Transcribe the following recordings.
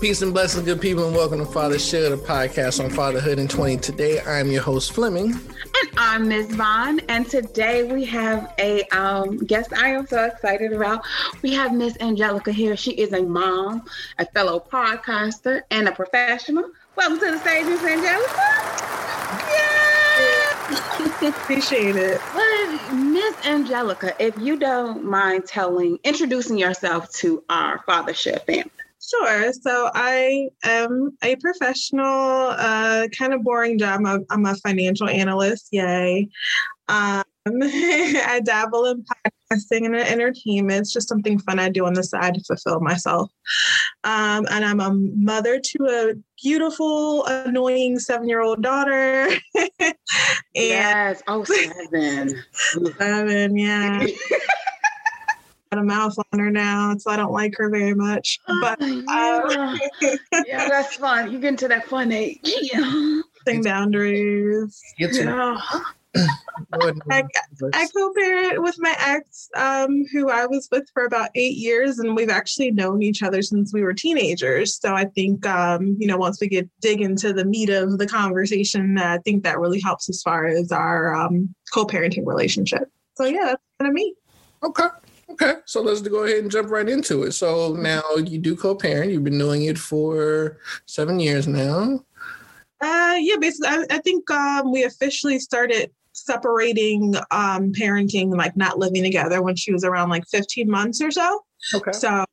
Peace and blessings, good people, and welcome to Father Share, the podcast on fatherhood in 20. Today, I'm your host, Fleming. I'm Ms. Vaughn. And today we have a um, guest I am so excited about. We have Miss Angelica here. She is a mom, a fellow podcaster, and a professional. Welcome to the stage, Miss Angelica. Yeah. Appreciate it. Well, Miss Angelica, if you don't mind telling, introducing yourself to our Father Share family. Sure. So I am a professional, uh, kind of boring job. I'm a, I'm a financial analyst. Yay. Um, I dabble in podcasting and entertainment. It's just something fun I do on the side to fulfill myself. Um, and I'm a mother to a beautiful, annoying seven year old daughter. yes. Oh, seven. seven, yeah. A mouth on her now, so I don't like her very much. Oh, but yeah. Uh, yeah, that's fun. You get into that fun age. Yeah. Setting boundaries. Yeah. I, I co-parent with my ex, um, who I was with for about eight years, and we've actually known each other since we were teenagers. So I think, um, you know, once we get dig into the meat of the conversation, I think that really helps as far as our um, co-parenting relationship. So yeah, that's kind of me. Okay. Okay, so let's go ahead and jump right into it. So now you do co-parent. You've been doing it for seven years now. Uh, yeah, basically, I, I think um, we officially started separating um, parenting, like not living together, when she was around like 15 months or so. Okay. So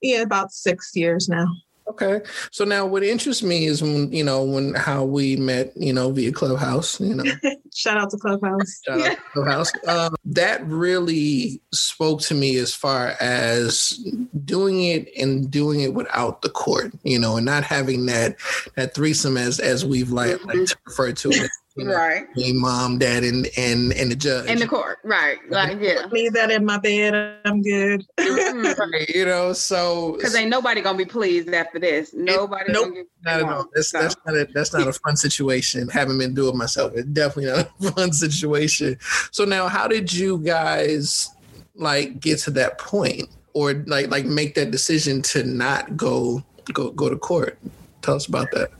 yeah, about six years now. Okay. So now what interests me is when, you know, when how we met, you know, via Clubhouse, you know. Shout out to Clubhouse. Shout out to Clubhouse. Um, that really spoke to me as far as doing it and doing it without the court, you know, and not having that that threesome as as we've like, mm-hmm. like to refer to it you know, right. mom, dad, and and and the judge. In the court, right? Like, yeah. Leave that in my bed. I'm good. right, you know, so because ain't nobody gonna be pleased after this. Nobody. Nope. Not at all. That's so. that's not a that's not a fun situation. Having been doing myself, it's definitely not a fun situation. So now, how did you guys like get to that point, or like like make that decision to not go go go to court? Tell us about that.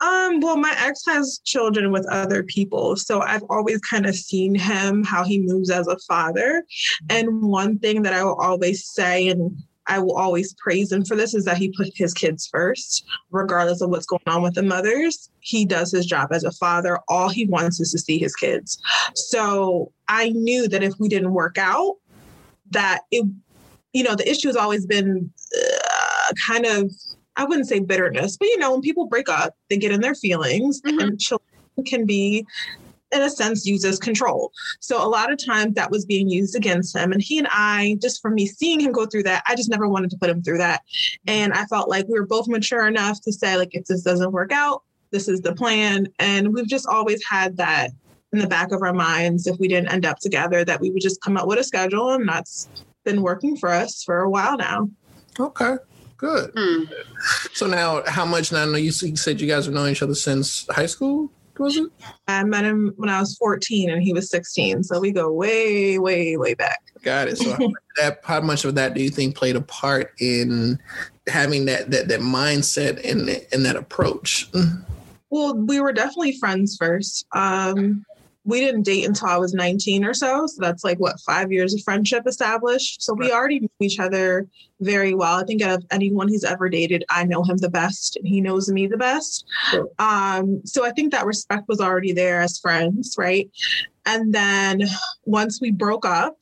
Um, well, my ex has children with other people. So I've always kind of seen him, how he moves as a father. And one thing that I will always say, and I will always praise him for this, is that he put his kids first, regardless of what's going on with the mothers. He does his job as a father. All he wants is to see his kids. So I knew that if we didn't work out, that it, you know, the issue has always been uh, kind of I wouldn't say bitterness, but you know, when people break up, they get in their feelings mm-hmm. and children can be in a sense used as control. So a lot of times that was being used against him. And he and I, just from me seeing him go through that, I just never wanted to put him through that. And I felt like we were both mature enough to say, like, if this doesn't work out, this is the plan. And we've just always had that in the back of our minds if we didn't end up together, that we would just come up with a schedule. And that's been working for us for a while now. Okay. Good. Mm. So now, how much? Now, I know you said you guys have known each other since high school. Was it? I met him when I was 14 and he was 16. So we go way, way, way back. Got it. So how, that, how much of that do you think played a part in having that that that mindset and and that approach? Well, we were definitely friends first. Um, we didn't date until I was 19 or so. So that's like what five years of friendship established. So we already knew each other very well. I think out of anyone he's ever dated, I know him the best and he knows me the best. Sure. Um, so I think that respect was already there as friends, right? And then once we broke up,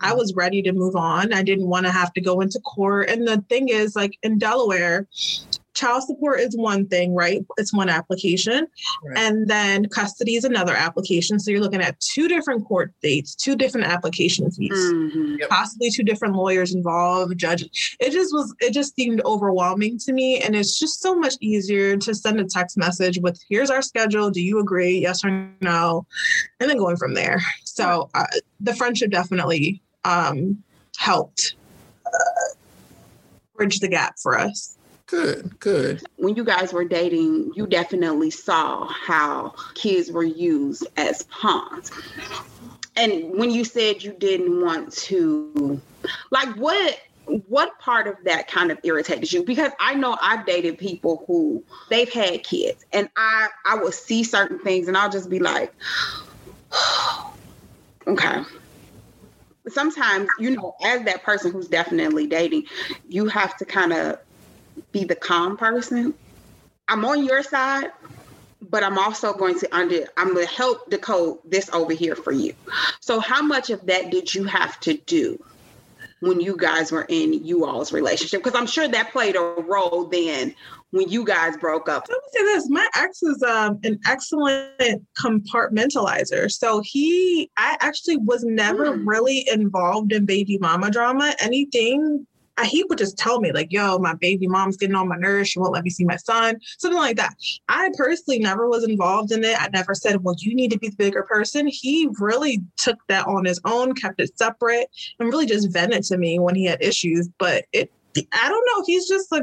I was ready to move on. I didn't want to have to go into court. And the thing is, like in Delaware, child support is one thing, right? It's one application. Right. And then custody is another application. So you're looking at two different court dates, two different application fees, mm-hmm. yep. possibly two different lawyers involved, judges. It just was, it just seemed overwhelming to me. And it's just so much easier to send a text message with, here's our schedule. Do you agree? Yes or no? And then going from there. So uh, the friendship definitely um, helped uh, bridge the gap for us. Good, good. When you guys were dating, you definitely saw how kids were used as pawns. And when you said you didn't want to, like, what what part of that kind of irritated you because i know i've dated people who they've had kids and i i will see certain things and i'll just be like okay sometimes you know as that person who's definitely dating you have to kind of be the calm person. I'm on your side, but I'm also going to under I'm going to help decode this over here for you. So how much of that did you have to do when you guys were in you all's relationship? Because I'm sure that played a role then when you guys broke up. Let me say this: my ex is um, an excellent compartmentalizer. So he, I actually was never mm. really involved in baby mama drama. Anything he would just tell me like, "Yo, my baby mom's getting on my nerves. She won't let me see my son." Something like that. I personally never was involved in it. I never said, "Well, you need to be the bigger person." He really took that on his own, kept it separate, and really just vented to me when he had issues. But it, I don't know. He's just a,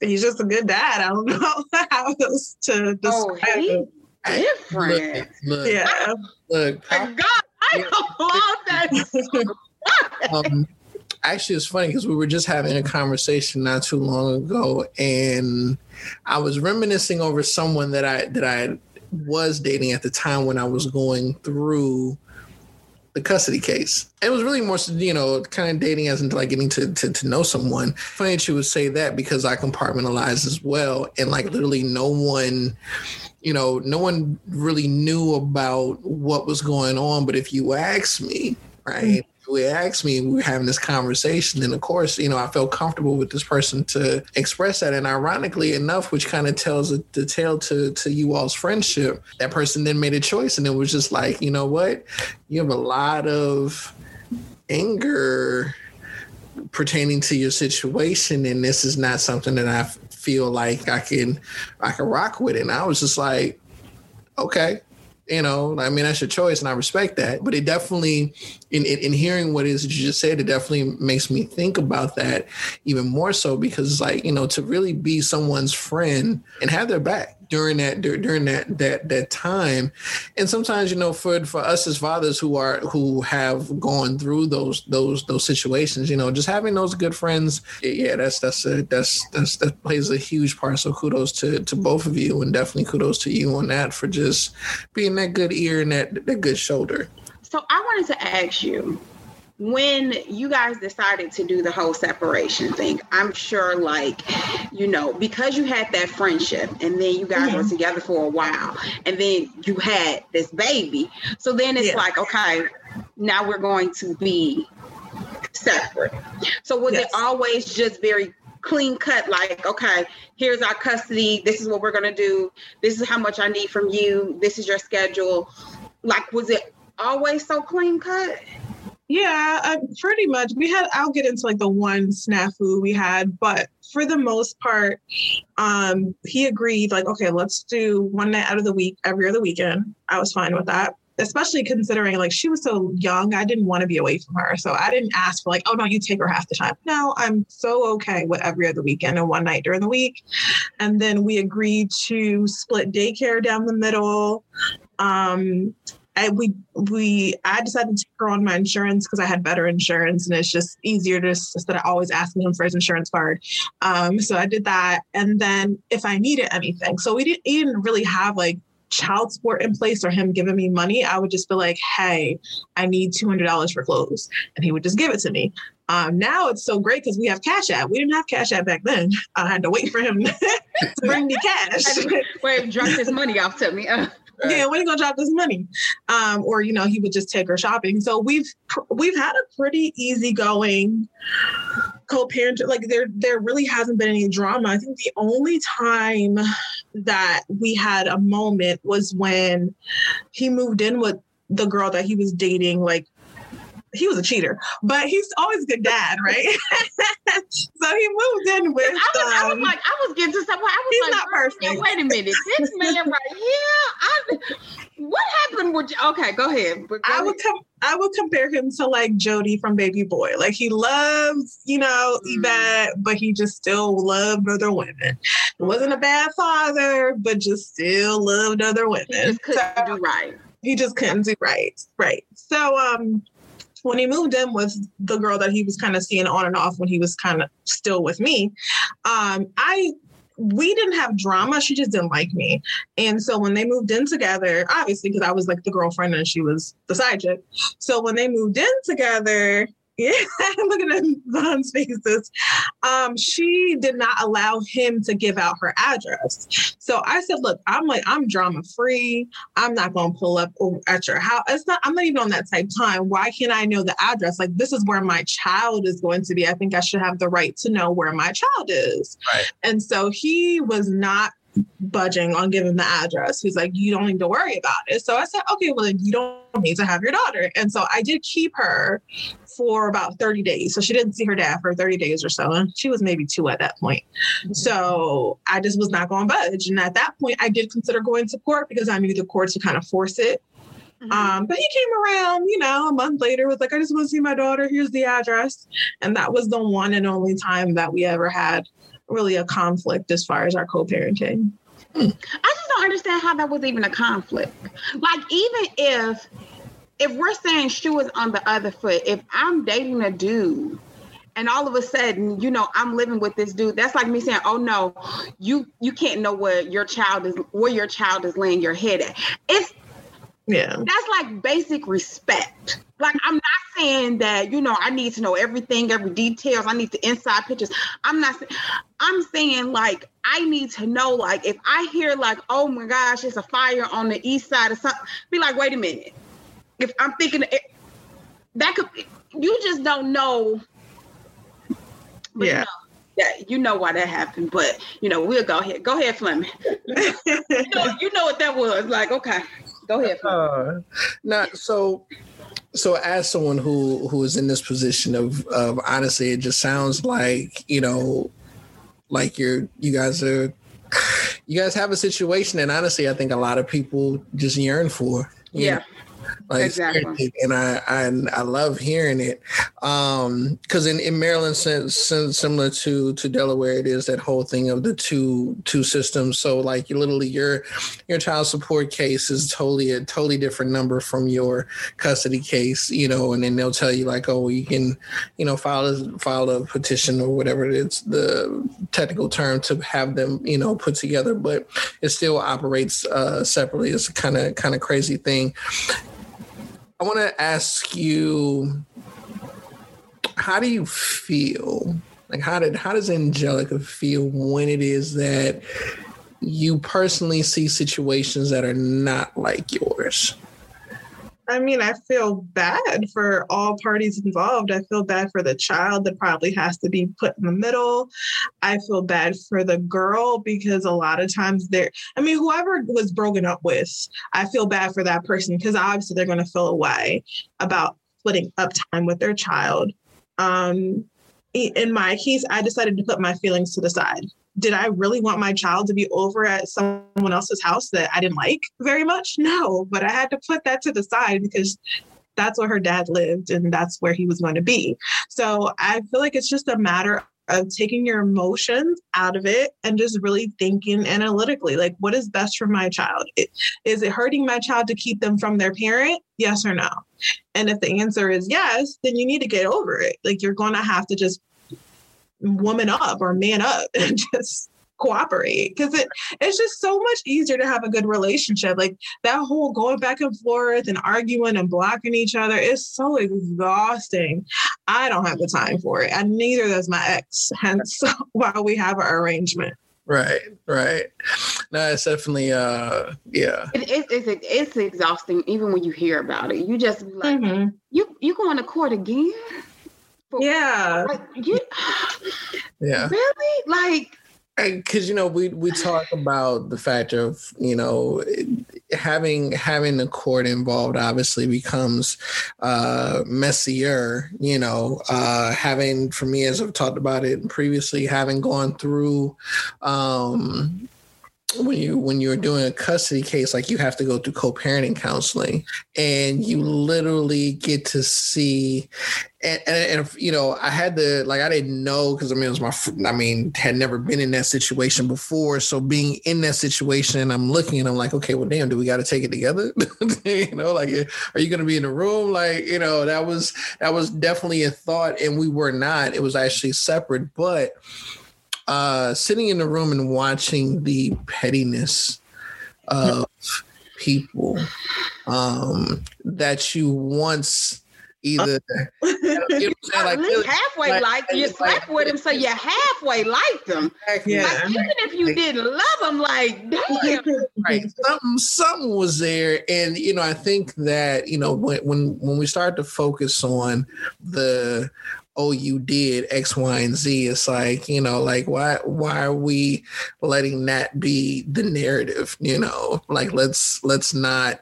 he's just a good dad. I don't know how else to describe oh, him. Different. Look, look, yeah. Look. God, I love that. um, actually it's funny because we were just having a conversation not too long ago and i was reminiscing over someone that i that i was dating at the time when i was going through the custody case. It was really more, you know, kind of dating as into like getting to, to, to know someone. Funny that you would say that because I compartmentalized as well. And like literally no one, you know, no one really knew about what was going on. But if you ask me, right, we asked me, we were having this conversation, and of course, you know, I felt comfortable with this person to express that. And ironically enough, which kind of tells the tale to to you all's friendship, that person then made a choice, and it was just like, you know what, you have a lot of anger pertaining to your situation, and this is not something that I feel like I can I can rock with. And I was just like, okay, you know i mean that's your choice and i respect that but it definitely in, in, in hearing what it is that you just said it definitely makes me think about that even more so because like you know to really be someone's friend and have their back during that during that that that time. And sometimes you know for for us as fathers who are who have gone through those those those situations you know just having those good friends yeah that's that's a, that's that's that plays a huge part. So kudos to to both of you and definitely kudos to you on that for just being that good ear and that that good shoulder. So i wanted to ask you when you guys decided to do the whole separation thing, I'm sure, like, you know, because you had that friendship and then you guys mm-hmm. were together for a while and then you had this baby. So then it's yeah. like, okay, now we're going to be separate. So was yes. it always just very clean cut like okay here's our custody this is what we're going to do this is how much i need from you this is your schedule like was it always so clean cut yeah, uh, pretty much. We had, I'll get into like the one snafu we had, but for the most part, um, he agreed, like, okay, let's do one night out of the week, every other weekend. I was fine with that, especially considering like she was so young. I didn't want to be away from her. So I didn't ask for like, oh, no, you take her half the time. No, I'm so okay with every other weekend and one night during the week. And then we agreed to split daycare down the middle. Um, I, we we I decided to take her on my insurance because I had better insurance and it's just easier to instead of always asking him for his insurance card. Um, so I did that, and then if I needed anything, so we didn't even really have like child support in place or him giving me money. I would just be like, "Hey, I need two hundred dollars for clothes," and he would just give it to me. Um, now it's so great because we have Cash App. We didn't have Cash App back then. I had to wait for him to bring me cash. Wait, drop his money off to me. Yeah, when you gonna drop this money? Um, or you know, he would just take her shopping. So we've we've had a pretty easygoing co-parent. Like there there really hasn't been any drama. I think the only time that we had a moment was when he moved in with the girl that he was dating like he was a cheater, but he's always a good dad, right? so he moved in with. I was, um, I was um, like, I was getting to somewhere. I was he's like, not perfect. Wait a minute, this man right here. I, what happened with? you? Okay, go ahead. Go I would come. I would compare him to like Jody from Baby Boy. Like he loves, you know, mm. Yvette, but he just still loved other women. He wasn't a bad father, but just still loved other women. He just couldn't so, do right. He just couldn't do right. Right. So um when he moved in with the girl that he was kind of seeing on and off when he was kind of still with me, um, I we didn't have drama. She just didn't like me. And so when they moved in together, obviously, because I was like the girlfriend and she was the side chick. So when they moved in together, yeah, looking at Vaughn's faces. Um, she did not allow him to give out her address. So I said, look, I'm like, I'm drama free. I'm not gonna pull up at your house. It's not, I'm not even on that type of time. Why can't I know the address? Like this is where my child is going to be. I think I should have the right to know where my child is. Right. And so he was not budging on giving the address. He's like, you don't need to worry about it. So I said, okay, well, then you don't need to have your daughter. And so I did keep her for about 30 days. So she didn't see her dad for 30 days or so. And she was maybe two at that point. Mm-hmm. So I just was not going to budge. And at that point, I did consider going to court because I knew the courts would kind of force it. Mm-hmm. Um, but he came around, you know, a month later, was like, I just want to see my daughter. Here's the address. And that was the one and only time that we ever had really a conflict as far as our co-parenting. Hmm. I just don't understand how that was even a conflict. Like even if if we're saying she was on the other foot, if I'm dating a dude and all of a sudden, you know, I'm living with this dude, that's like me saying, "Oh no, you you can't know where your child is where your child is laying your head at." It's yeah. That's like basic respect. Like I'm not saying that, you know, I need to know everything, every details. I need the inside pictures. I'm not I'm saying like I need to know like if I hear like, oh my gosh, it's a fire on the east side or something, be like, wait a minute. If I'm thinking it, that could you just don't know. yeah. You know, yeah, you know why that happened, but you know, we'll go ahead. Go ahead, Fleming. you, know, you know what that was. Like, okay. Go ahead. Uh, not so. So, as someone who who is in this position of of honestly, it just sounds like you know, like you're you guys are you guys have a situation, and honestly, I think a lot of people just yearn for. Yeah. Like, exactly. And I, I I love hearing it. Um, because in, in Maryland, similar to to Delaware, it is that whole thing of the two two systems. So like you literally your your child support case is totally a totally different number from your custody case, you know, and then they'll tell you like, oh, you can, you know, file a file a petition or whatever it's the technical term to have them, you know, put together, but it still operates uh separately. It's a kind of kind of crazy thing I want to ask you, how do you feel? Like, how did how does Angelica feel when it is that you personally see situations that are not like yours? I mean, I feel bad for all parties involved. I feel bad for the child that probably has to be put in the middle. I feel bad for the girl because a lot of times they're, I mean, whoever was broken up with, I feel bad for that person because obviously they're going to feel a way about splitting up time with their child. Um, in my case, I decided to put my feelings to the side did I really want my child to be over at someone else's house that I didn't like very much? No, but I had to put that to the side because that's where her dad lived and that's where he was going to be. So I feel like it's just a matter of taking your emotions out of it and just really thinking analytically like what is best for my child is it hurting my child to keep them from their parent yes or no and if the answer is yes then you need to get over it like you're going to have to just woman up or man up and just cooperate because it it's just so much easier to have a good relationship like that whole going back and forth and arguing and blocking each other is so exhausting i don't have the time for it and neither does my ex hence why we have our arrangement Right, right. no, it's definitely uh yeah. It, it, it's it's exhausting even when you hear about it. You just like mm-hmm. you you going to court again? Yeah. Like you Yeah. Really? Like because you know we we talk about the fact of you know having having the court involved obviously becomes uh messier you know uh having for me as i've talked about it previously having gone through um when you when you're doing a custody case like you have to go through co-parenting counseling and you literally get to see and, and, and you know i had to like i didn't know because i mean it was my i mean had never been in that situation before. So being in that situation i'm looking and i'm like okay well damn do we got to take it together? You know like are you going to be in the room? Like you know that was that was definitely a thought and we were not. It was actually separate but uh, sitting in the room and watching the pettiness of people um, that you once either you know like, really halfway like, like you slept with them, so you halfway liked them. Yeah. Like, even if you didn't love them, like damn, right? Something, something was there, and you know, I think that you know when when when we start to focus on the oh you did x y and z. It's like you know like why why are we letting that be the narrative you know? Like let's let's not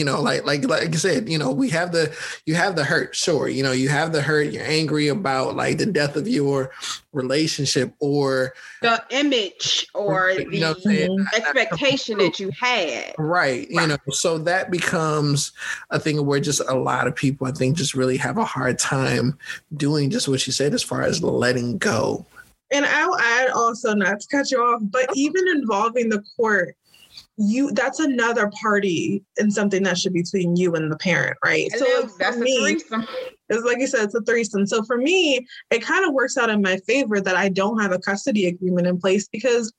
you know like like like i said you know we have the you have the hurt sure you know you have the hurt you're angry about like the death of your relationship or the image or you know the expectation that you had. Right you know so that becomes a thing where just a lot of people i think just really have a hard time doing just what you said as far as letting go. And I'll add also, not to cut you off, but even involving the court, you that's another party and something that should be between you and the parent, right? so that's for me, it's like you said, it's a threesome. So for me, it kind of works out in my favor that I don't have a custody agreement in place because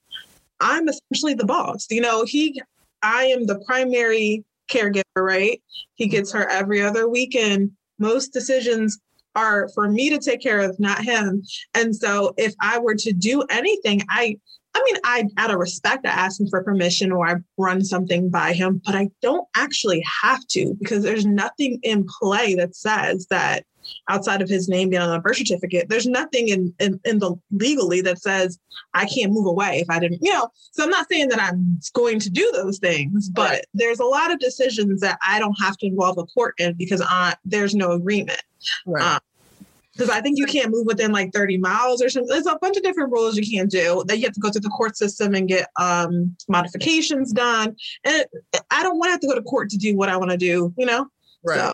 I'm essentially the boss. You know, he I am the primary caregiver, right? He gets her every other weekend. Most decisions are for me to take care of, not him. And so if I were to do anything, I I mean, I, out of respect, I ask him for permission or I run something by him, but I don't actually have to because there's nothing in play that says that outside of his name being on the birth certificate, there's nothing in, in, in the legally that says I can't move away if I didn't, you know. So I'm not saying that I'm going to do those things, but right. there's a lot of decisions that I don't have to involve a court in because I, there's no agreement. Right. Um, because I think you can't move within like 30 miles or something. There's a bunch of different rules you can't do that you have to go through the court system and get um, modifications done. And I don't want to have to go to court to do what I want to do, you know? Right. So.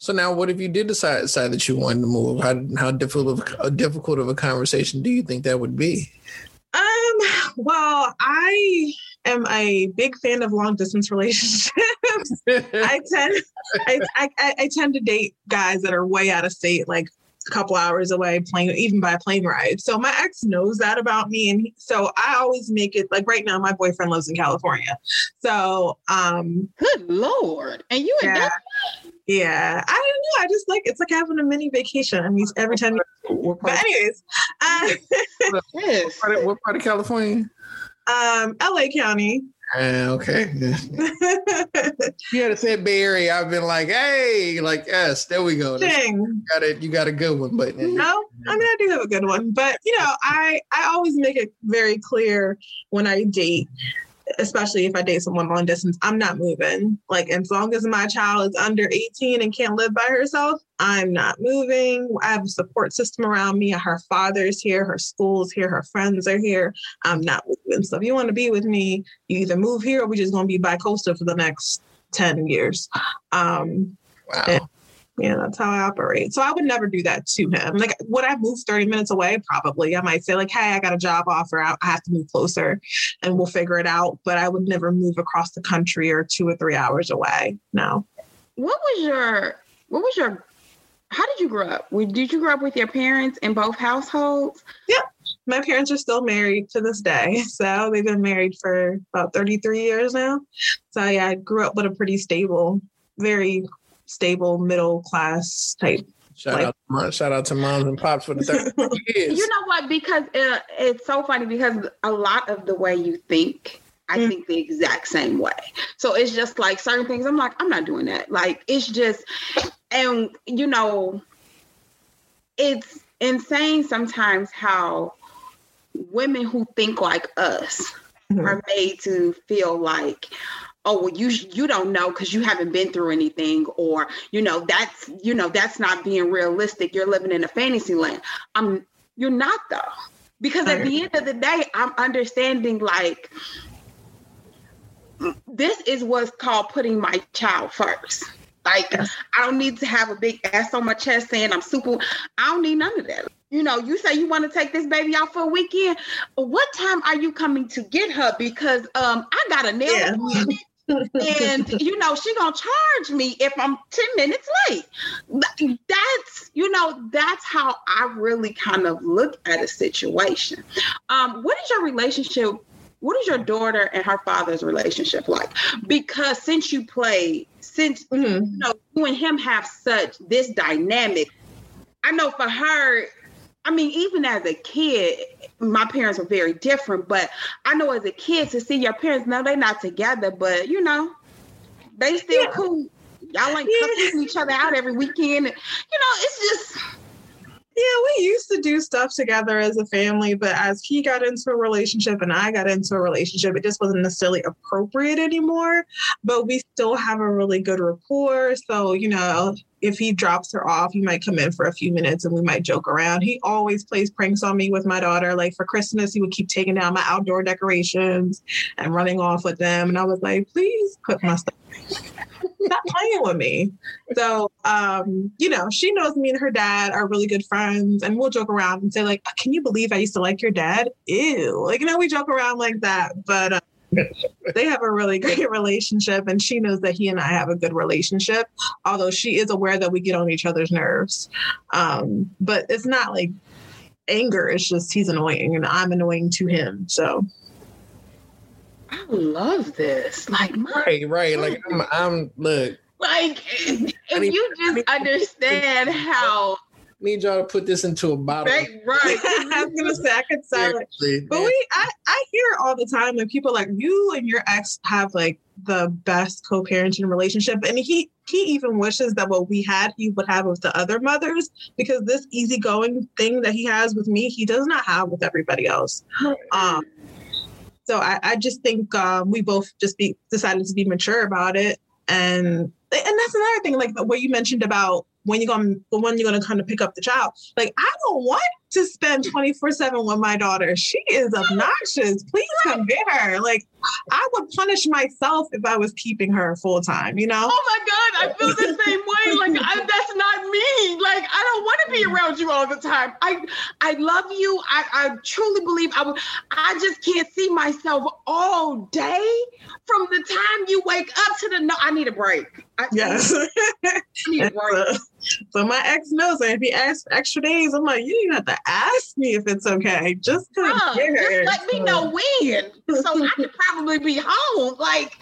So now, what if you did decide, decide that you wanted to move? How how difficult of a difficult of a conversation do you think that would be? Um. Well, I am a big fan of long distance relationships. I tend I, I, I tend to date guys that are way out of state, like a couple hours away, plane even by plane ride. So my ex knows that about me, and he, so I always make it like right now. My boyfriend lives in California, so um, good lord, and you yeah. Yeah, I don't know. I just like it's like having a mini vacation. I mean, every time. You, but anyways, uh, what, part of, what part of California? Um, LA County. Uh, okay. you had said Bay Area. I've been like, hey, like yes, there we go. Dang. You got it. You got a good one, but no, I mean I do have a good one, but you know, I I always make it very clear when I date especially if I date someone long distance, I'm not moving. Like, as long as my child is under 18 and can't live by herself, I'm not moving. I have a support system around me. Her father's here, her school's here, her friends are here. I'm not moving. So, if you want to be with me, you either move here or we're just going to be bi coastal for the next 10 years. Um, wow. Yeah, that's how I operate. So I would never do that to him. Like, would I move 30 minutes away? Probably. I might say, like, hey, I got a job offer. I have to move closer and we'll figure it out. But I would never move across the country or two or three hours away. No. What was your, what was your, how did you grow up? Did you grow up with your parents in both households? Yep. My parents are still married to this day. So they've been married for about 33 years now. So yeah, I grew up with a pretty stable, very stable middle class type Shout like, out, shout out to moms and pops for the 30 years. You know what? Because uh, it's so funny because a lot of the way you think I mm. think the exact same way. So it's just like certain things I'm like, I'm not doing that. Like it's just, and you know, it's insane sometimes how women who think like us mm-hmm. are made to feel like oh well you you don't know because you haven't been through anything or you know that's you know that's not being realistic you're living in a fantasy land i'm you're not though because at the end of the day i'm understanding like this is what's called putting my child first like yes. I don't need to have a big ass on my chest saying I'm super. I don't need none of that. You know, you say you want to take this baby out for a weekend. What time are you coming to get her? Because um, I got a nail yeah. And you know she gonna charge me if i'm 10 minutes late. That's you know that's how i really kind of look at a situation. Um what is your relationship what is your daughter and her father's relationship like? Because since you played since mm-hmm. you know you and him have such this dynamic i know for her i mean even as a kid my parents were very different but i know as a kid to see your parents no they're not together but you know they still yeah. cool y'all like yeah. each other out every weekend you know it's just yeah, we used to do stuff together as a family, but as he got into a relationship and I got into a relationship, it just wasn't necessarily appropriate anymore. But we still have a really good rapport. So, you know, if he drops her off, he might come in for a few minutes and we might joke around. He always plays pranks on me with my daughter. Like for Christmas, he would keep taking down my outdoor decorations and running off with them. And I was like, please put my stuff stop playing with me. So, um, you know, she knows me and her dad are really good friends, and we'll joke around and say, like, "Can you believe I used to like your dad?" Ew, like you know, we joke around like that, but. Uh, they have a really great relationship and she knows that he and i have a good relationship although she is aware that we get on each other's nerves um, but it's not like anger it's just he's annoying and i'm annoying to him so I love this. Like, right, right. Like, I'm, I'm look. Like, if need, you just understand how need y'all to put this into a bottle. Right, right. I was gonna say I could sell it. But we I, I hear all the time when people like you and your ex have like the best co-parenting relationship. And he he even wishes that what we had he would have with the other mothers because this easygoing thing that he has with me, he does not have with everybody else. Um so I, I just think um, we both just be decided to be mature about it, and and that's another thing, like what you mentioned about when you're going when you're going to kind of pick up the child. Like I don't want to spend 24 7 with my daughter. She is obnoxious. Please come get her. Like, I would punish myself if I was keeping her full time, you know? Oh my God, I feel the same way. Like, I, that's not me. Like, I don't want to be around you all the time. I I love you. I, I truly believe I would, I just can't see myself all day from the time you wake up to the no. I need a break. I, yes. I need a break. So my ex knows that if he asks extra days, I'm like, you don't even have to ask me if it's okay. Just come uh, Just let me know when, so I could probably be home. Like,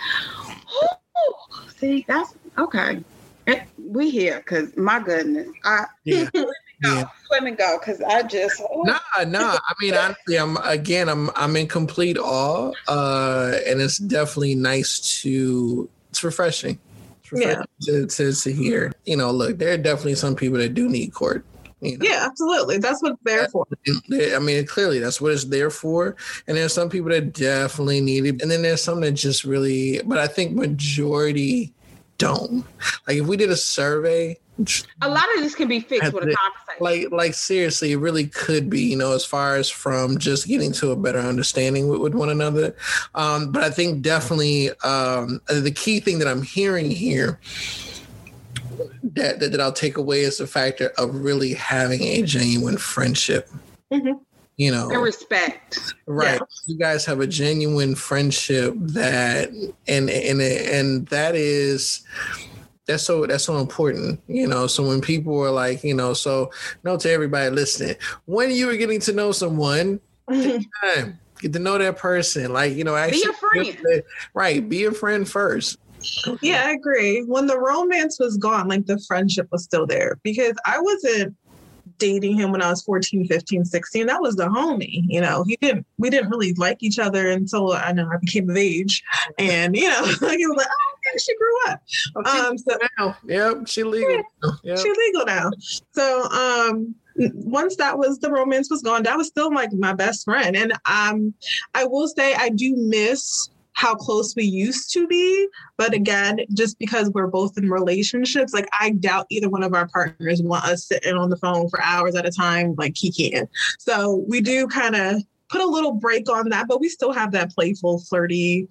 see, that's okay. We here because my goodness, I yeah. yeah. let me go because I just oh. nah nah. I mean, honestly, I'm again, I'm I'm in complete awe, uh, and it's definitely nice to. It's refreshing. Yeah. to, to to hear. You know, look, there are definitely some people that do need court you know? Yeah, absolutely. That's what it's there for. I mean, clearly that's what it's there for. And there's some people that definitely need it. And then there's some that just really, but I think majority don't. Like if we did a survey, a lot of this can be fixed with a conversation. Like, like seriously, it really could be. You know, as far as from just getting to a better understanding with, with one another. Um, but I think definitely um, the key thing that I'm hearing here that, that, that I'll take away is the factor of really having a genuine friendship. Mm-hmm. You know, and respect. Right. Yeah. You guys have a genuine friendship that, and and and that is that's so that's so important you know so when people are like you know so note to everybody listening when you are getting to know someone time get to know that person like you know actually be a friend right be a friend first Yeah, I agree. When the romance was gone, like the friendship was still there because I wasn't dating him when I was 14, 15, 16. That was the homie. You know, he didn't we didn't really like each other until I know I became of age. And you know, he was like, oh she grew up. Um so now, yep, she legal. Yeah, yep. She legal now. So um once that was the romance was gone, that was still like my best friend. And um I will say I do miss how close we used to be. But again, just because we're both in relationships, like I doubt either one of our partners want us sitting on the phone for hours at a time like he can. So we do kind of put a little break on that, but we still have that playful, flirty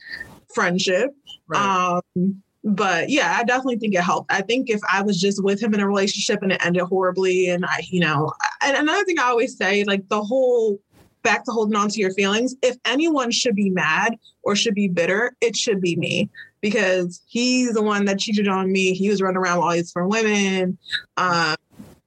friendship. Right. Um, but yeah, I definitely think it helped. I think if I was just with him in a relationship and it ended horribly, and I, you know, and another thing I always say, like the whole back to holding on to your feelings. If anyone should be mad or should be bitter, it should be me because he's the one that cheated on me. He was running around with all these different women. Um,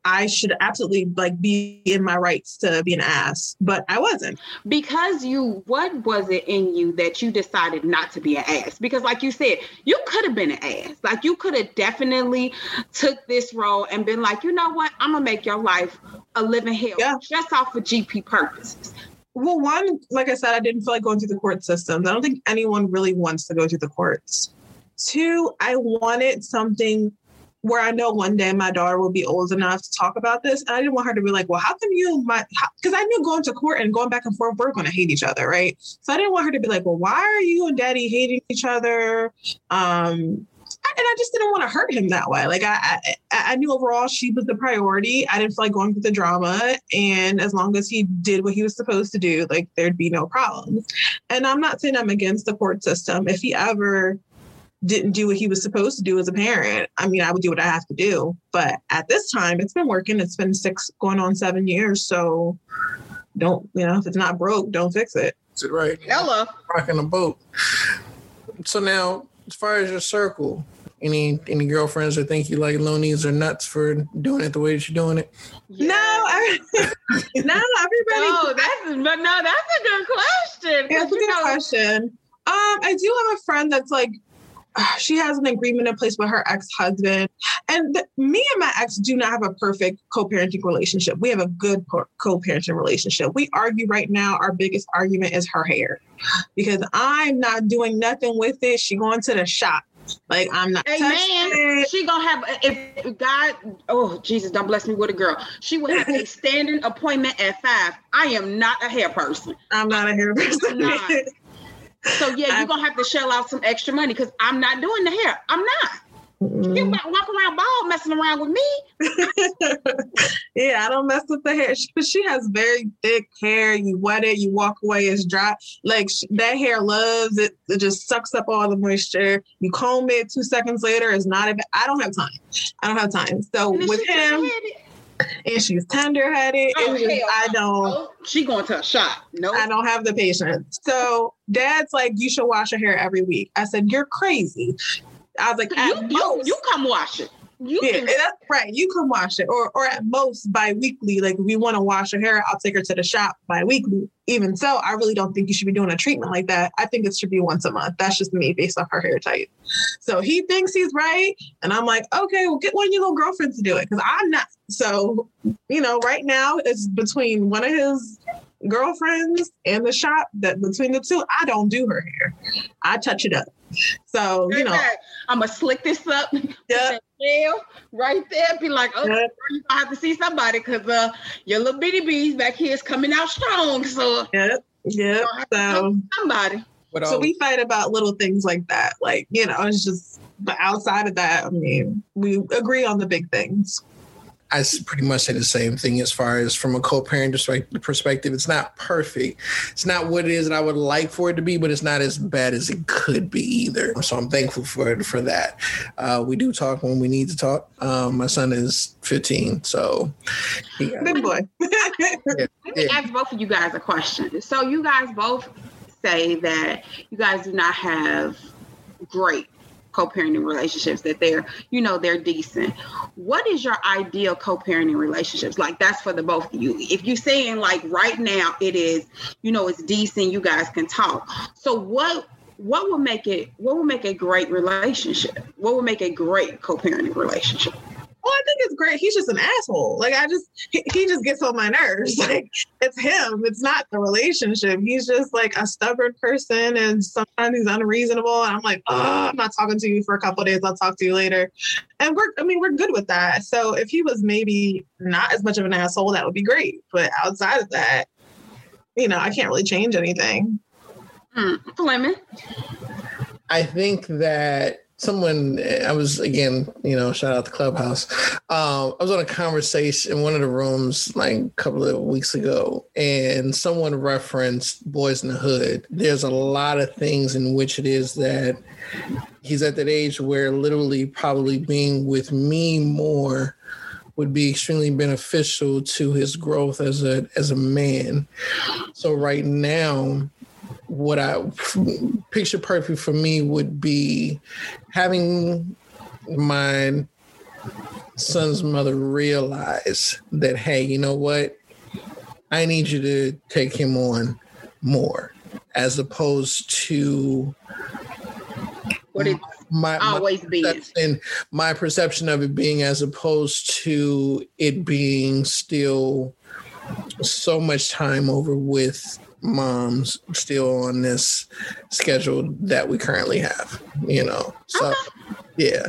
I should absolutely like be in my rights to be an ass, but I wasn't. Because you, what was it in you that you decided not to be an ass? Because, like you said, you could have been an ass. Like you could have definitely took this role and been like, you know what, I'm gonna make your life a living hell yeah. just off of GP purposes. Well, one, like I said, I didn't feel like going through the court systems. I don't think anyone really wants to go through the courts. Two, I wanted something where I know one day my daughter will be old enough to talk about this. And I didn't want her to be like, well, how come you my, because I knew going to court and going back and forth, we're going to hate each other, right? So I didn't want her to be like, well, why are you and daddy hating each other? Um, and I just didn't want to hurt him that way. Like I, I, I knew overall she was the priority. I didn't feel like going through the drama, and as long as he did what he was supposed to do, like there'd be no problems. And I'm not saying I'm against the court system. If he ever didn't do what he was supposed to do as a parent, I mean, I would do what I have to do. But at this time, it's been working. It's been six, going on seven years. So don't, you know, if it's not broke, don't fix it. That's it, right. Hello. Rocking the boat. So now, as far as your circle, any any girlfriends that think you like loonies or nuts for doing it the way that you're doing it? Yeah. No, I, no, everybody. Oh, that's but no, that's a good question. That's a good know, question. Um, I do have a friend that's like she has an agreement in place with her ex-husband and th- me and my ex do not have a perfect co-parenting relationship we have a good co-parenting relationship we argue right now our biggest argument is her hair because i'm not doing nothing with it she going to the shop like I'm not. Amen. She gonna have if God. Oh Jesus, don't bless me with a girl. She will have a standing appointment at five. I am not a hair person. I'm not a hair person. So yeah, you're gonna have to shell out some extra money because I'm not doing the hair. I'm not. Mm-hmm. You might walk around bald messing around with me. yeah, I don't mess with the hair. She, she has very thick hair. You wet it, you walk away, it's dry. Like she, that hair loves it. It just sucks up all the moisture. You comb it two seconds later, it's not even. I don't have time. I don't have time. So with him and she's tender headed. Oh, I don't. Oh, she going to a shop. No, I don't have the patience. So dad's like, you should wash your hair every week. I said, you're crazy. I was like, you, you, you come wash it. You yeah, can- that's right. You can wash it, or or at most bi-weekly. Like if we want to wash her hair, I'll take her to the shop bi-weekly. Even so, I really don't think you should be doing a treatment like that. I think it should be once a month. That's just me based off her hair type. So he thinks he's right, and I'm like, okay, well, get one of your little girlfriends to do it because I'm not. So you know, right now it's between one of his girlfriends and the shop. That between the two, I don't do her hair. I touch it up. So you know, I'm gonna slick this up. Yeah. right there. Be like, oh, yep. you gonna have to see somebody because uh, your little bitty bees back here is coming out strong. So yep, yep. So somebody. So we fight about little things like that. Like you know, it's just. But outside of that, I mean, we agree on the big things. I pretty much say the same thing as far as from a co-parent perspective. It's not perfect. It's not what it is that I would like for it to be, but it's not as bad as it could be either. So I'm thankful for it for that. Uh, we do talk when we need to talk. Um, my son is 15, so good boy. yeah, Let me yeah. ask both of you guys a question. So you guys both say that you guys do not have great co-parenting relationships that they're you know they're decent what is your ideal co-parenting relationships like that's for the both of you if you're saying like right now it is you know it's decent you guys can talk so what what would make it what will make a great relationship? What will make a great co-parenting relationship? Well, I think it's great. He's just an asshole. Like I just he, he just gets on my nerves. Like it's him. It's not the relationship. He's just like a stubborn person and sometimes he's unreasonable. And I'm like, oh, I'm not talking to you for a couple days. I'll talk to you later. And we're I mean, we're good with that. So if he was maybe not as much of an asshole, that would be great. But outside of that, you know, I can't really change anything. Mm. Fleming. I think that someone I was again, you know, shout out the clubhouse. Um, I was on a conversation in one of the rooms like a couple of weeks ago, and someone referenced Boyz n the Hood. There's a lot of things in which it is that he's at that age where literally probably being with me more would be extremely beneficial to his growth as a as a man. So right now, what I picture perfect for me would be having my son's mother realize that, hey, you know what? I need you to take him on more as opposed to what it my, always my perception, my perception of it being as opposed to it being still so much time over with moms still on this schedule that we currently have, you know. So yeah.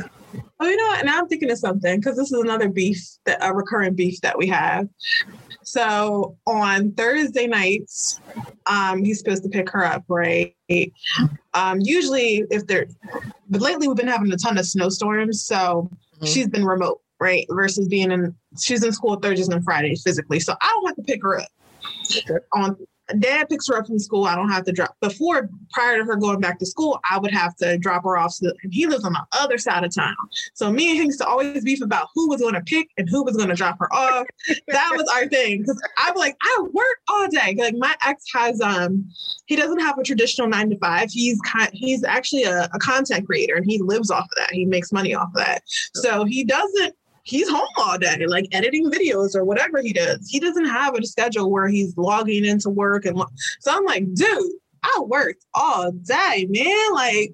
Oh, you know what? Now I'm thinking of something because this is another beef that a recurrent beef that we have. So on Thursday nights, um, he's supposed to pick her up, right? Um, usually, if they're, but lately we've been having a ton of snowstorms, so mm-hmm. she's been remote, right? Versus being in, she's in school Thursdays and Fridays physically, so I don't have to pick her up. Okay. On dad picks her up from school. I don't have to drop. Before, prior to her going back to school, I would have to drop her off. So, he lives on the other side of town. So me and him used to always beef about who was going to pick and who was going to drop her off. that was our thing. Because I'm like, I work all day. Like my ex has, um, he doesn't have a traditional nine to five. He's kind, he's actually a, a content creator and he lives off of that. He makes money off of that. So he doesn't he's home all day, like editing videos or whatever he does. He doesn't have a schedule where he's logging into work. And so I'm like, dude, I worked all day, man. Like,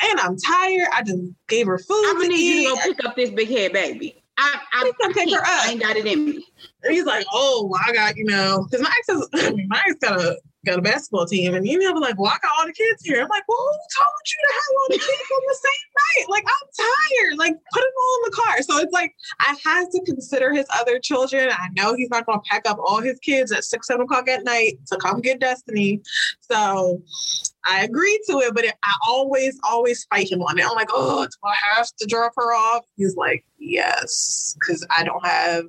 and I'm tired. I just gave her food. I'm gonna need you to go pick up this big head baby. I, I, I, pick her up. I ain't got it in me. he's like, oh, I got, you know, because my ex is, my ex got a got a basketball team, and you know, like, well, I got all the kids here. I'm like, well, who told you to have all the kids on the same night? Like, I'm tired. Like, put them all in the car. So it's like I had to consider his other children. I know he's not going to pack up all his kids at six, seven o'clock at night to come get Destiny. So I agreed to it, but it, I always, always fight him on it. I'm like, oh, do I have to drop her off? He's like, yes, because I don't have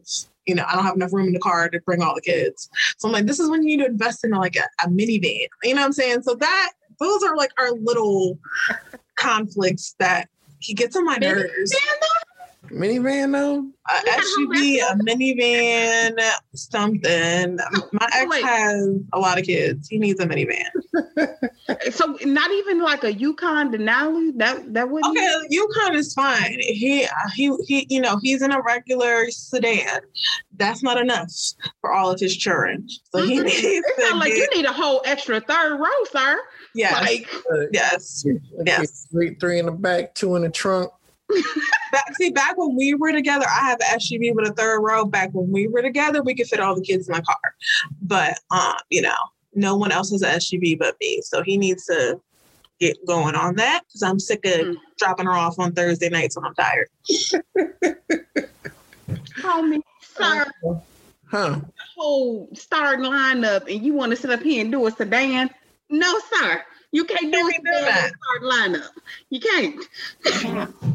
you know, I don't have enough room in the car to bring all the kids. So I'm like, this is when you need to invest in like a, a minivan. You know what I'm saying? So that those are like our little conflicts that he gets on my nerves. Minivan though? Uh, SUV, a minivan, something. My ex Wait. has a lot of kids. He needs a minivan. so not even like a Yukon Denali? That that would Okay, Yukon is fine. He he he you know, he's in a regular sedan. That's not enough for all of his children. So he mm-hmm. needs it like get, you need a whole extra third row, sir. Yes. Like, uh, yes. Yes. Three, three in the back, two in the trunk back, see, back when we were together, I have an SUV with a third row. Back when we were together, we could fit all the kids in my car. But um, you know, no one else has an SUV but me. So he needs to get going on that because I'm sick of mm. dropping her off on Thursday nights when I'm tired. Homie, sir. Huh. Whole starting lineup and you want to sit up here and do a sedan? No, sir. You can't do it that hard lineup. You can't.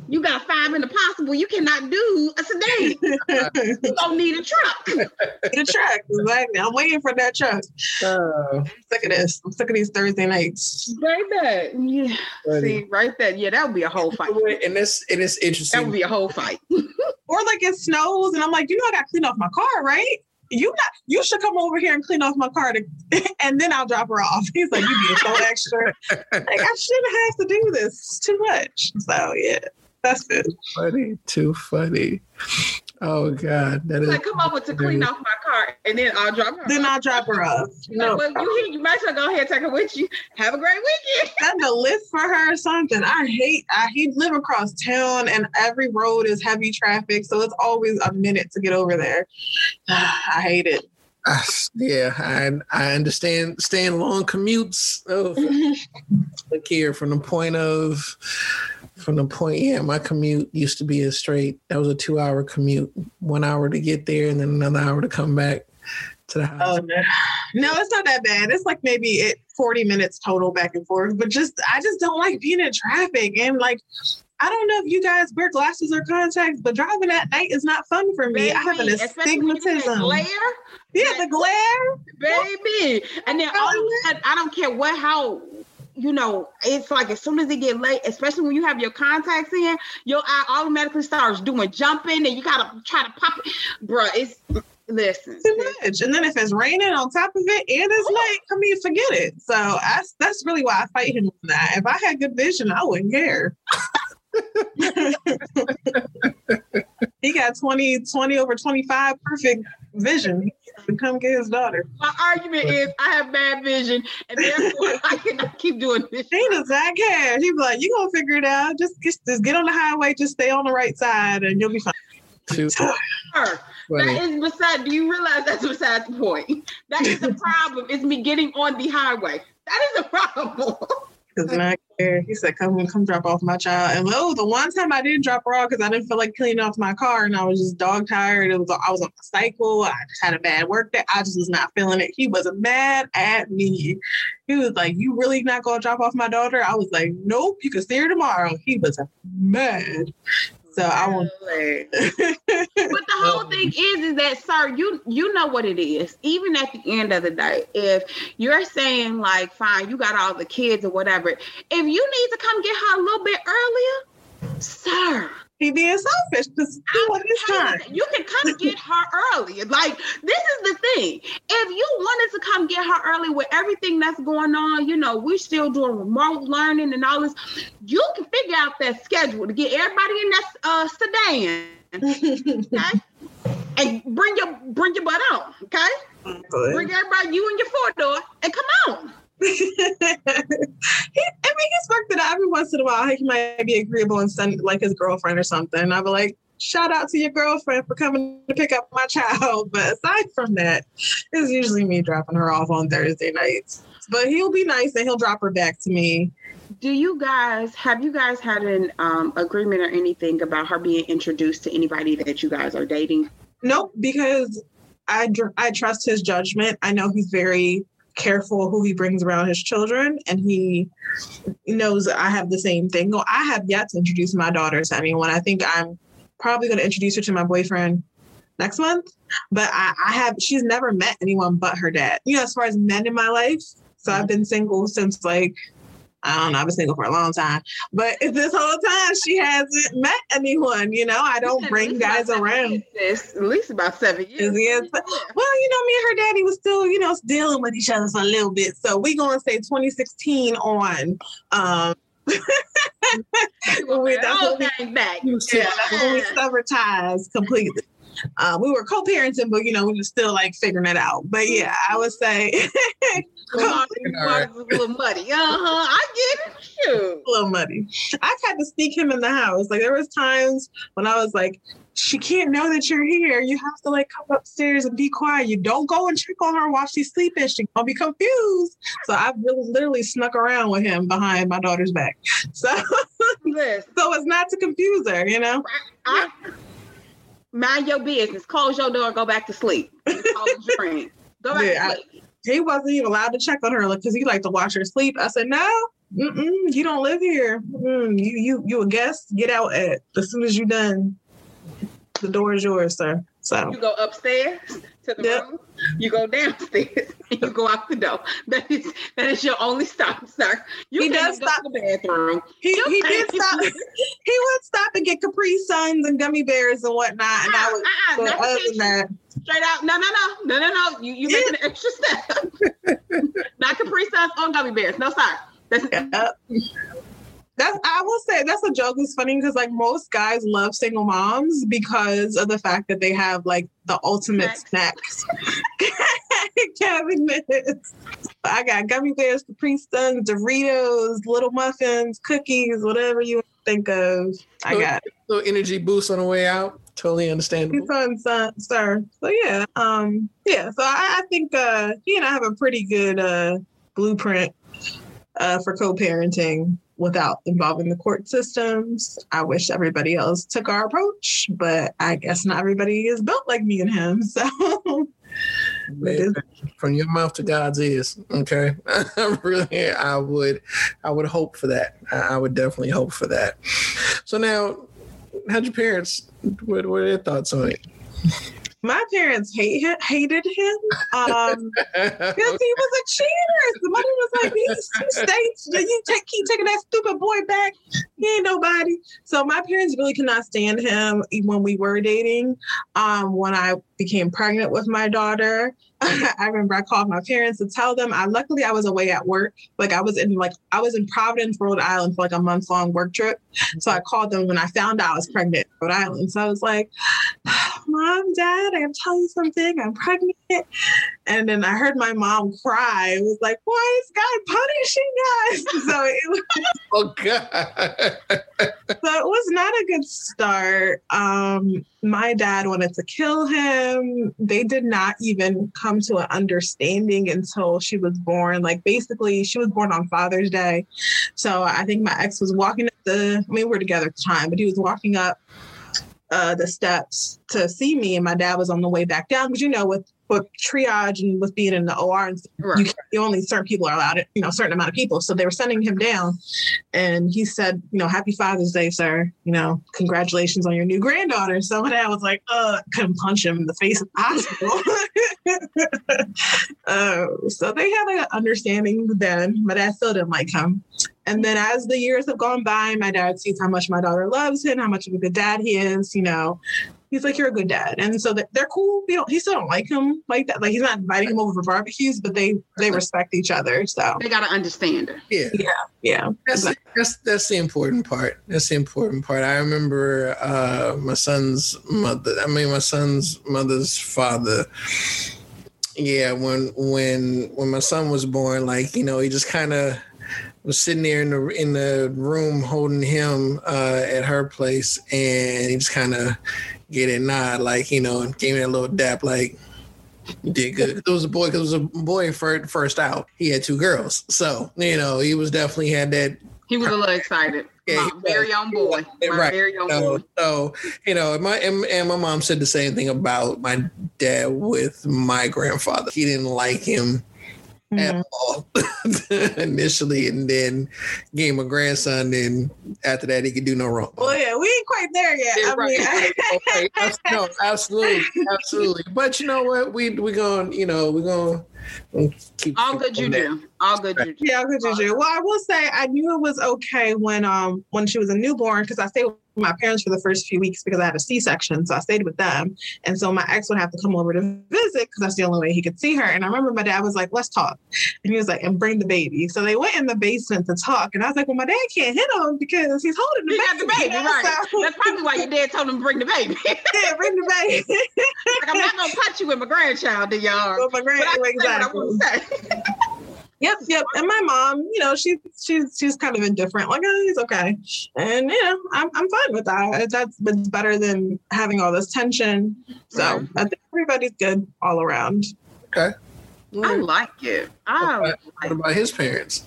you got five in the possible. You cannot do a sedan. you don't need a truck. the truck, exactly. I'm waiting for that truck. Uh, I'm sick of this. I'm sick of these Thursday nights. Right there. Yeah. See, right there. Yeah, that would be a whole fight. And this and it's interesting. That would be a whole fight. or like it snows and I'm like, you know, I got to clean off my car, right? You not you should come over here and clean off my car to, and then I'll drop her off. He's like, you being so extra. like I shouldn't have to do this. It's too much. So yeah, that's good. Funny, too funny. Oh God, that is like come over to clean off my car, and then I'll drop her. Then I'll drop her off. No, like, well, you you might as well go ahead and take her with you. Have a great weekend. Send a lift for her or something. I hate. I hate live across town, and every road is heavy traffic, so it's always a minute to get over there. I hate it. Uh, yeah, I I understand staying long commutes. Oh, look here from the point of from the point, yeah, my commute used to be a straight. That was a two-hour commute, one hour to get there, and then another hour to come back to the house. Oh no, no, it's not that bad. It's like maybe it forty minutes total back and forth. But just, I just don't like being in traffic and like. I don't know if you guys wear glasses or contacts, but driving at night is not fun for me. Baby, I have an astigmatism. Glare, yeah, the glare, baby. And then all I don't care what how you know, it's like as soon as it get late, especially when you have your contacts in, your eye automatically starts doing jumping, and you gotta try to pop it, bro. It's listen too much. And then if it's raining on top of it and it's oh. late, I mean, forget it. So that's that's really why I fight him on that. If I had good vision, I wouldn't care. he got 20, 20 over 25 perfect vision to come get his daughter. My argument is I have bad vision and therefore I cannot keep doing this. He does not care. He's like, you gonna figure it out. Just, just, just get on the highway, just stay on the right side and you'll be fine. that is beside do you realize that's beside the point? That is the problem. It's me getting on the highway. That is the problem. Does not care. He said, "Come, come drop off my child." And oh, the one time I didn't drop her off because I didn't feel like cleaning off my car, and I was just dog tired. It was I was on a cycle. I just had a bad work day. I just was not feeling it. He was mad at me. He was like, "You really not gonna drop off my daughter?" I was like, "Nope. You can see her tomorrow." He was mad. So I want. but the whole oh. thing is, is that sir, you you know what it is. Even at the end of the day, if you're saying like, fine, you got all the kids or whatever, if you need to come get her a little bit earlier, sir, he being selfish because he want his time. You can come get her early. Like this is the thing. If you wanted to come get her early with everything that's going on, you know, we're still doing remote learning and all this. You can figure out that schedule to get everybody in that uh, sedan. okay. and bring your bring your butt out, okay? Bring everybody, you and your four door, and come on. He, I mean, he's worked it out every once in a while. He might be agreeable and send like his girlfriend or something. I'd be like, shout out to your girlfriend for coming to pick up my child. But aside from that, it's usually me dropping her off on Thursday nights. But he'll be nice and he'll drop her back to me. Do you guys have you guys had an um, agreement or anything about her being introduced to anybody that you guys are dating? Nope, because I I trust his judgment. I know he's very careful who he brings around his children and he knows I have the same thing. Well, I have yet to introduce my daughter to anyone. I think I'm probably going to introduce her to my boyfriend next month, but I, I, have she's never met anyone but her dad. You know, as far as men in my life. So I've been single since like I don't know, I've been single for a long time. But this whole time she hasn't met anyone, you know. I don't bring guys around. It's at least about seven years. Yes. Well, you know, me and her daddy was still, you know, dealing with each other for a little bit. So we gonna say 2016 on. Um when we, back. Yeah, when we severed ties completely. Uh, we were co-parenting, but you know, we were still like figuring it out. But yeah, I would say a little muddy. Uh-huh. I get it. Shoot. A little muddy. I've had to sneak him in the house. Like there was times when I was like, she can't know that you're here. You have to like come upstairs and be quiet. You don't go and check on her while she's sleeping. She's gonna be confused. So I've really literally snuck around with him behind my daughter's back. So, so it's not to confuse her, you know. I, mind your business. Close your door. Go back to sleep. drink. Go back yeah, to sleep. I, he wasn't even allowed to check on her because he liked to watch her sleep. I said, no, you don't live here. Mm, you you you a guest. Get out at as soon as you're done. The door is yours, sir. So you go upstairs to the yep. room. You go downstairs and you go out the door. That is that is your only stop, sir. You he does stop the bathroom. He, he did stop. he would stop and get Capri Suns and gummy bears and whatnot. And uh, I would. Uh, uh, other than that, straight out. No, no, no, no, no, no. You you making an extra step. Not Capri Suns on gummy bears. No, sir. That's. Yep. That's I will say that's a joke. It's funny because like most guys love single moms because of the fact that they have like the ultimate snacks. cabinets. I got gummy bears, Capri Suns, Doritos, little muffins, cookies, whatever you think of. I got little energy boost on the way out. Totally understandable. Son, son, sir. So yeah, um, yeah. So I, I think uh, he and I have a pretty good uh, blueprint uh, for co-parenting without involving the court systems. I wish everybody else took our approach, but I guess not everybody is built like me and him. So from your mouth to God's ears. Okay. really I would I would hope for that. I would definitely hope for that. So now how'd your parents what, what are their thoughts on it? My parents hate him, hated him um, because he was a cheater. The mother was like, "These states, you take, keep taking that stupid boy back. He ain't nobody." So my parents really could not stand him when we were dating. Um, when I became pregnant with my daughter, I remember I called my parents to tell them. I luckily I was away at work. Like I was in like I was in Providence, Rhode Island for like a month long work trip. So I called them when I found out I was pregnant in Rhode Island. So I was like, Mom, Dad, I am telling you something. I'm pregnant. And then I heard my mom cry. It was like, why is God punishing us? So it was, oh God. so it was not a good start. Um, my dad wanted to kill him. They did not even come to an understanding until she was born. Like basically, she was born on Father's Day. So I think my ex was walking up the. I mean, we were together at the time, but he was walking up uh, the steps to see me, and my dad was on the way back down. Because you know, with with triage and with being in the OR, and right. you, you only certain people are allowed it, you know, a certain amount of people. So they were sending him down, and he said, you know, Happy Father's Day, sir. You know, congratulations on your new granddaughter. So my dad was like, uh, couldn't punch him in the face at the hospital. uh, so they had an understanding then. My dad still didn't like him. And then as the years have gone by, my dad sees how much my daughter loves him, how much of a good dad he is, you know. He's like, you're a good dad. And so they're cool. You know, he still don't like him like that. Like he's not inviting him over for barbecues, but they they respect each other. So they gotta understand it. Yeah. Yeah. Yeah. That's that's that's the important part. That's the important part. I remember uh my son's mother I mean my son's mother's father yeah when when when my son was born like you know he just kind of was sitting there in the in the room holding him uh, at her place, and he just kind of get a nod, like you know, and gave me a little dap, like you did good. It was a boy, because it was a boy first, first out. He had two girls, so you know he was definitely had that. He was a little excited. Yeah, my very own boy. My right. very own so, boy. So you know, my and, and my mom said the same thing about my dad with my grandfather. He didn't like him mm-hmm. at all initially, and then gave him a grandson. And after that, he could do no wrong. Well, yeah, we ain't quite there yet. Yeah, I right. mean, okay. no, absolutely, absolutely. But you know what? We we going, you know, we're going Keep all good juju. All good juju. Yeah, all good juju. Well, I will say I knew it was okay when um when she was a newborn because I stayed with my parents for the first few weeks because I had a C section, so I stayed with them. And so my ex would have to come over to visit because that's the only way he could see her. And I remember my dad was like, "Let's talk," and he was like, "And bring the baby." So they went in the basement to talk, and I was like, "Well, my dad can't hit him because he's holding the he baby." Got the baby, right? So, that's probably why your dad told him to bring the baby. yeah, bring the baby. like I'm not gonna touch you with my grandchild, the yard. With my grandchild, exactly. Yep, yep. And my mom, you know, she she's she's kind of indifferent. Like, oh, he's okay, and you know, I'm I'm fine with that. That's it's better than having all this tension. So right. I think everybody's good all around. Okay. I like it. I what about, what about his parents?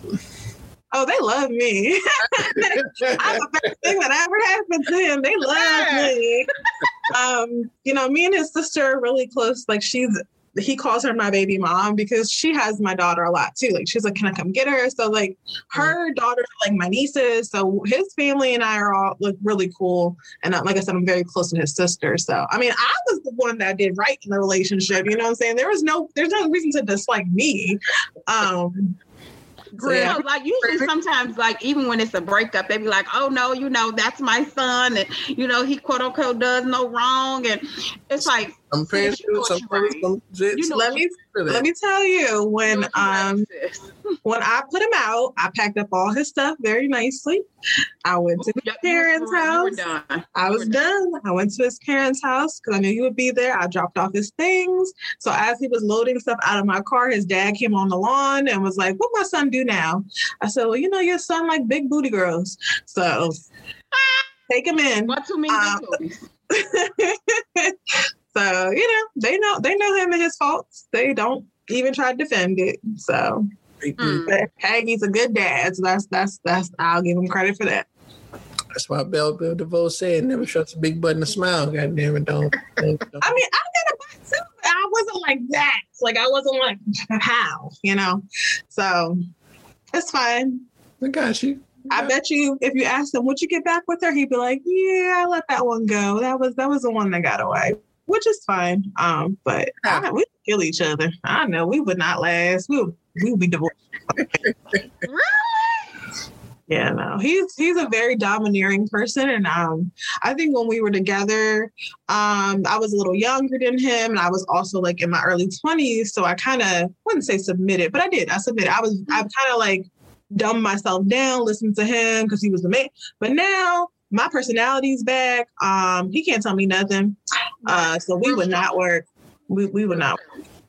Oh, they love me. I'm the best thing that ever happened to him. They love me. Um, you know, me and his sister are really close. Like she's he calls her my baby mom because she has my daughter a lot too. Like she's like, can I come get her? So like her daughter, like my nieces. So his family and I are all like really cool. And uh, like I said, I'm very close to his sister. So I mean, I was the one that did right in the relationship. You know what I'm saying? There was no, there's no reason to dislike me. Um, so, yeah. like usually sometimes like even when it's a breakup, they be like, oh no, you know, that's my son, and you know, he quote unquote does no wrong. And it's like Some parents do, some some, you know, let me let me tell you when um when I put him out, I packed up all his stuff very nicely. I went to his parents' house. I was done. I went to his parents' house because I knew he would be there. I dropped off his things. So as he was loading stuff out of my car, his dad came on the lawn and was like, "What my son do now?" I said, "Well, you know, your son like big booty girls, so." Take him in. What too many um, So you know they know they know him and his faults. They don't even try to defend it. So mm. hey, a good dad. So that's that's that's I'll give him credit for that. That's why Bell Biv DeVoe said, "Never trust a big button to smile." God damn it, don't. don't, don't. I mean, I got a butt too. I wasn't like that. Like I wasn't like how, you know. So it's fine. I got you. I bet you if you asked him, would you get back with her? He'd be like, Yeah, I let that one go. That was that was the one that got away which is fine. Um, but I, we kill each other. I know we would not last. We would, we would be divorced. really? Yeah, no. He's he's a very domineering person, and um, I think when we were together, um, I was a little younger than him, and I was also like in my early twenties, so I kind of wouldn't say submitted, but I did. I submitted. I was I kind of like dumbed myself down, listened to him because he was the man. But now my personality's back. Um, he can't tell me nothing. Uh, so we would not work. We we would not.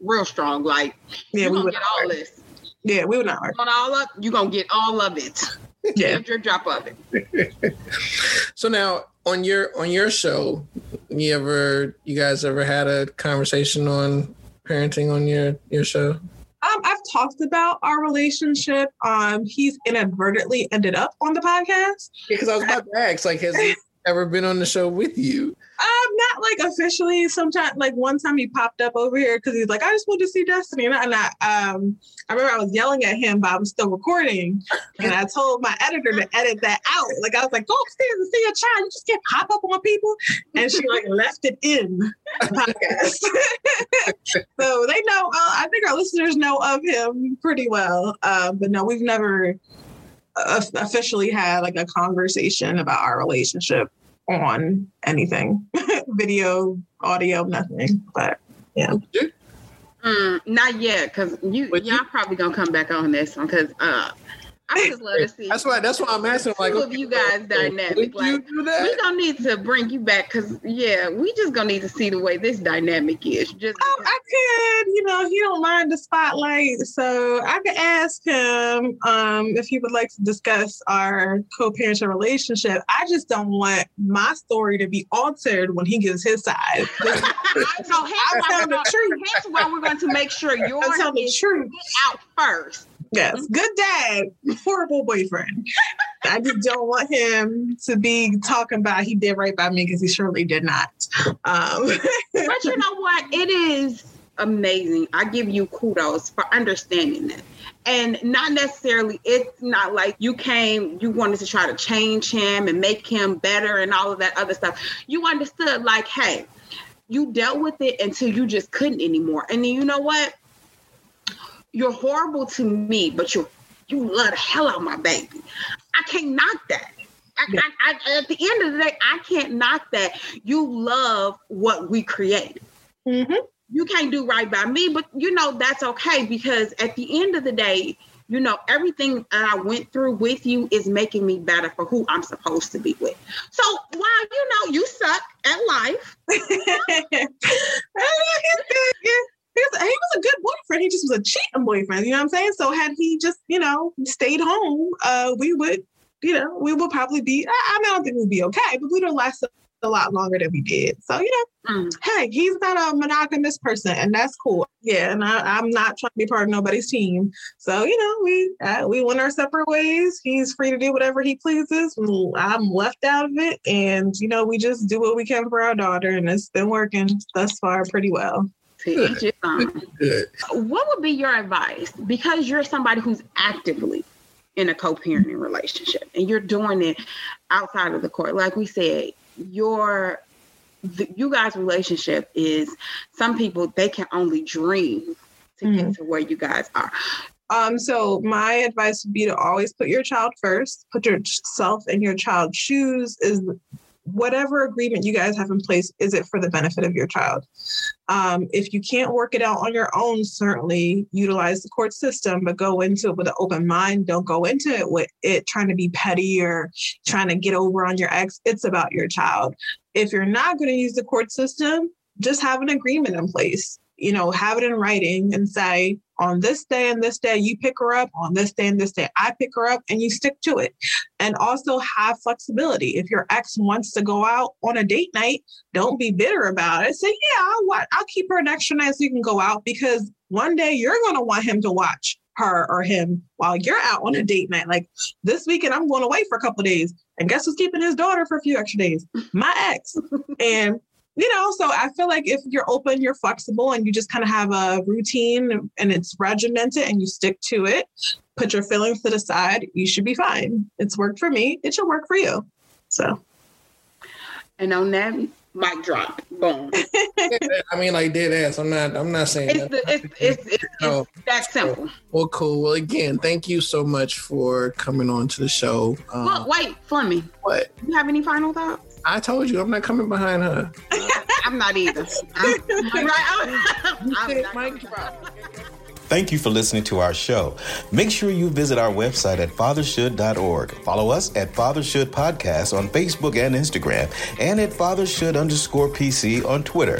Real strong, like yeah, we would get all work. this. Yeah, we would not work. On all up, you gonna get all of it. Yeah, drip drop of it. so now on your on your show, you ever you guys ever had a conversation on parenting on your your show? Um, I've talked about our relationship. Um, he's inadvertently ended up on the podcast. Because I was about to ask, like, has he ever been on the show with you? Um, not like officially. Sometimes, like one time he popped up over here because he's like, I just want to see Destiny, and I, and I, um, I remember I was yelling at him, but I was still recording, and I told my editor to edit that out. Like I was like, go upstairs and see your child. You just can't pop up on people, and she like left it in the podcast. so they know. Uh, I think our listeners know of him pretty well, uh, but no, we've never officially had like a conversation about our relationship on anything video, audio, nothing. But yeah. Mm, not yet, because you y'all probably gonna come back on this one because uh I just love to see. That's why. That's why I'm asking. Like, two of you guys dynamic. Like, you do that? we don't need to bring you back because yeah, we just gonna need to see the way this dynamic is. Just oh, I could. You know, he don't mind the spotlight, so I could ask him um, if he would like to discuss our co-parenting relationship. I just don't want my story to be altered when he gives his side. so hence why, hence why we're going to make sure yours is the truth. out first. Yes, good dad, horrible boyfriend. I just don't want him to be talking about he did right by me because he surely did not. Um. but you know what? It is amazing. I give you kudos for understanding that. And not necessarily, it's not like you came, you wanted to try to change him and make him better and all of that other stuff. You understood, like, hey, you dealt with it until you just couldn't anymore. And then you know what? You're horrible to me, but you you love the hell out of my baby. I can't knock that. I, yeah. I, I, at the end of the day, I can't knock that. You love what we create. Mm-hmm. You can't do right by me, but you know that's okay because at the end of the day, you know everything that I went through with you is making me better for who I'm supposed to be with. So while you know you suck at life, was, he was a good boyfriend. He just was a cheating boyfriend. You know what I'm saying? So had he just, you know, stayed home, uh, we would, you know, we would probably be. I, I don't think we'd be okay, but we'd have lasted a lot longer than we did. So you know, mm. hey, he's not a monogamous person, and that's cool. Yeah, and I, am not trying to be part of nobody's team. So you know, we uh, we went our separate ways. He's free to do whatever he pleases. I'm left out of it, and you know, we just do what we can for our daughter, and it's been working thus far pretty well to each his own. What would be your advice? Because you're somebody who's actively in a co-parenting relationship and you're doing it outside of the court. Like we said, your the, you guys' relationship is some people they can only dream to mm-hmm. get to where you guys are. Um, so my advice would be to always put your child first, put yourself in your child's shoes is whatever agreement you guys have in place, is it for the benefit of your child? Um, if you can't work it out on your own, certainly utilize the court system, but go into it with an open mind. Don't go into it with it trying to be petty or trying to get over on your ex. It's about your child. If you're not going to use the court system, just have an agreement in place. You know, have it in writing and say, on this day and this day, you pick her up. On this day and this day, I pick her up, and you stick to it. And also have flexibility. If your ex wants to go out on a date night, don't be bitter about it. Say, yeah, I'll, I'll keep her an extra night so you can go out because one day you're going to want him to watch her or him while you're out on a date night. Like this weekend, I'm going away for a couple days. And guess who's keeping his daughter for a few extra days? My ex. and you know, so I feel like if you're open, you're flexible, and you just kind of have a routine and it's regimented and you stick to it, put your feelings to the side, you should be fine. It's worked for me, it should work for you. So, and on that mic drop, boom. I mean, like dead ass. I'm not. I'm not saying. It's, the, it's, it's, it's, it's that simple. Well, cool. Well, again, thank you so much for coming on to the show. Um, well, wait, Flemmy. What? Do you have any final thoughts? I told you I'm not coming behind her. I'm not either. I'm, I'm right. I'm, Thank you for listening to our show. Make sure you visit our website at fathershould.org. Follow us at Fathershould Podcast on Facebook and Instagram, and at Fathershould underscore PC on Twitter.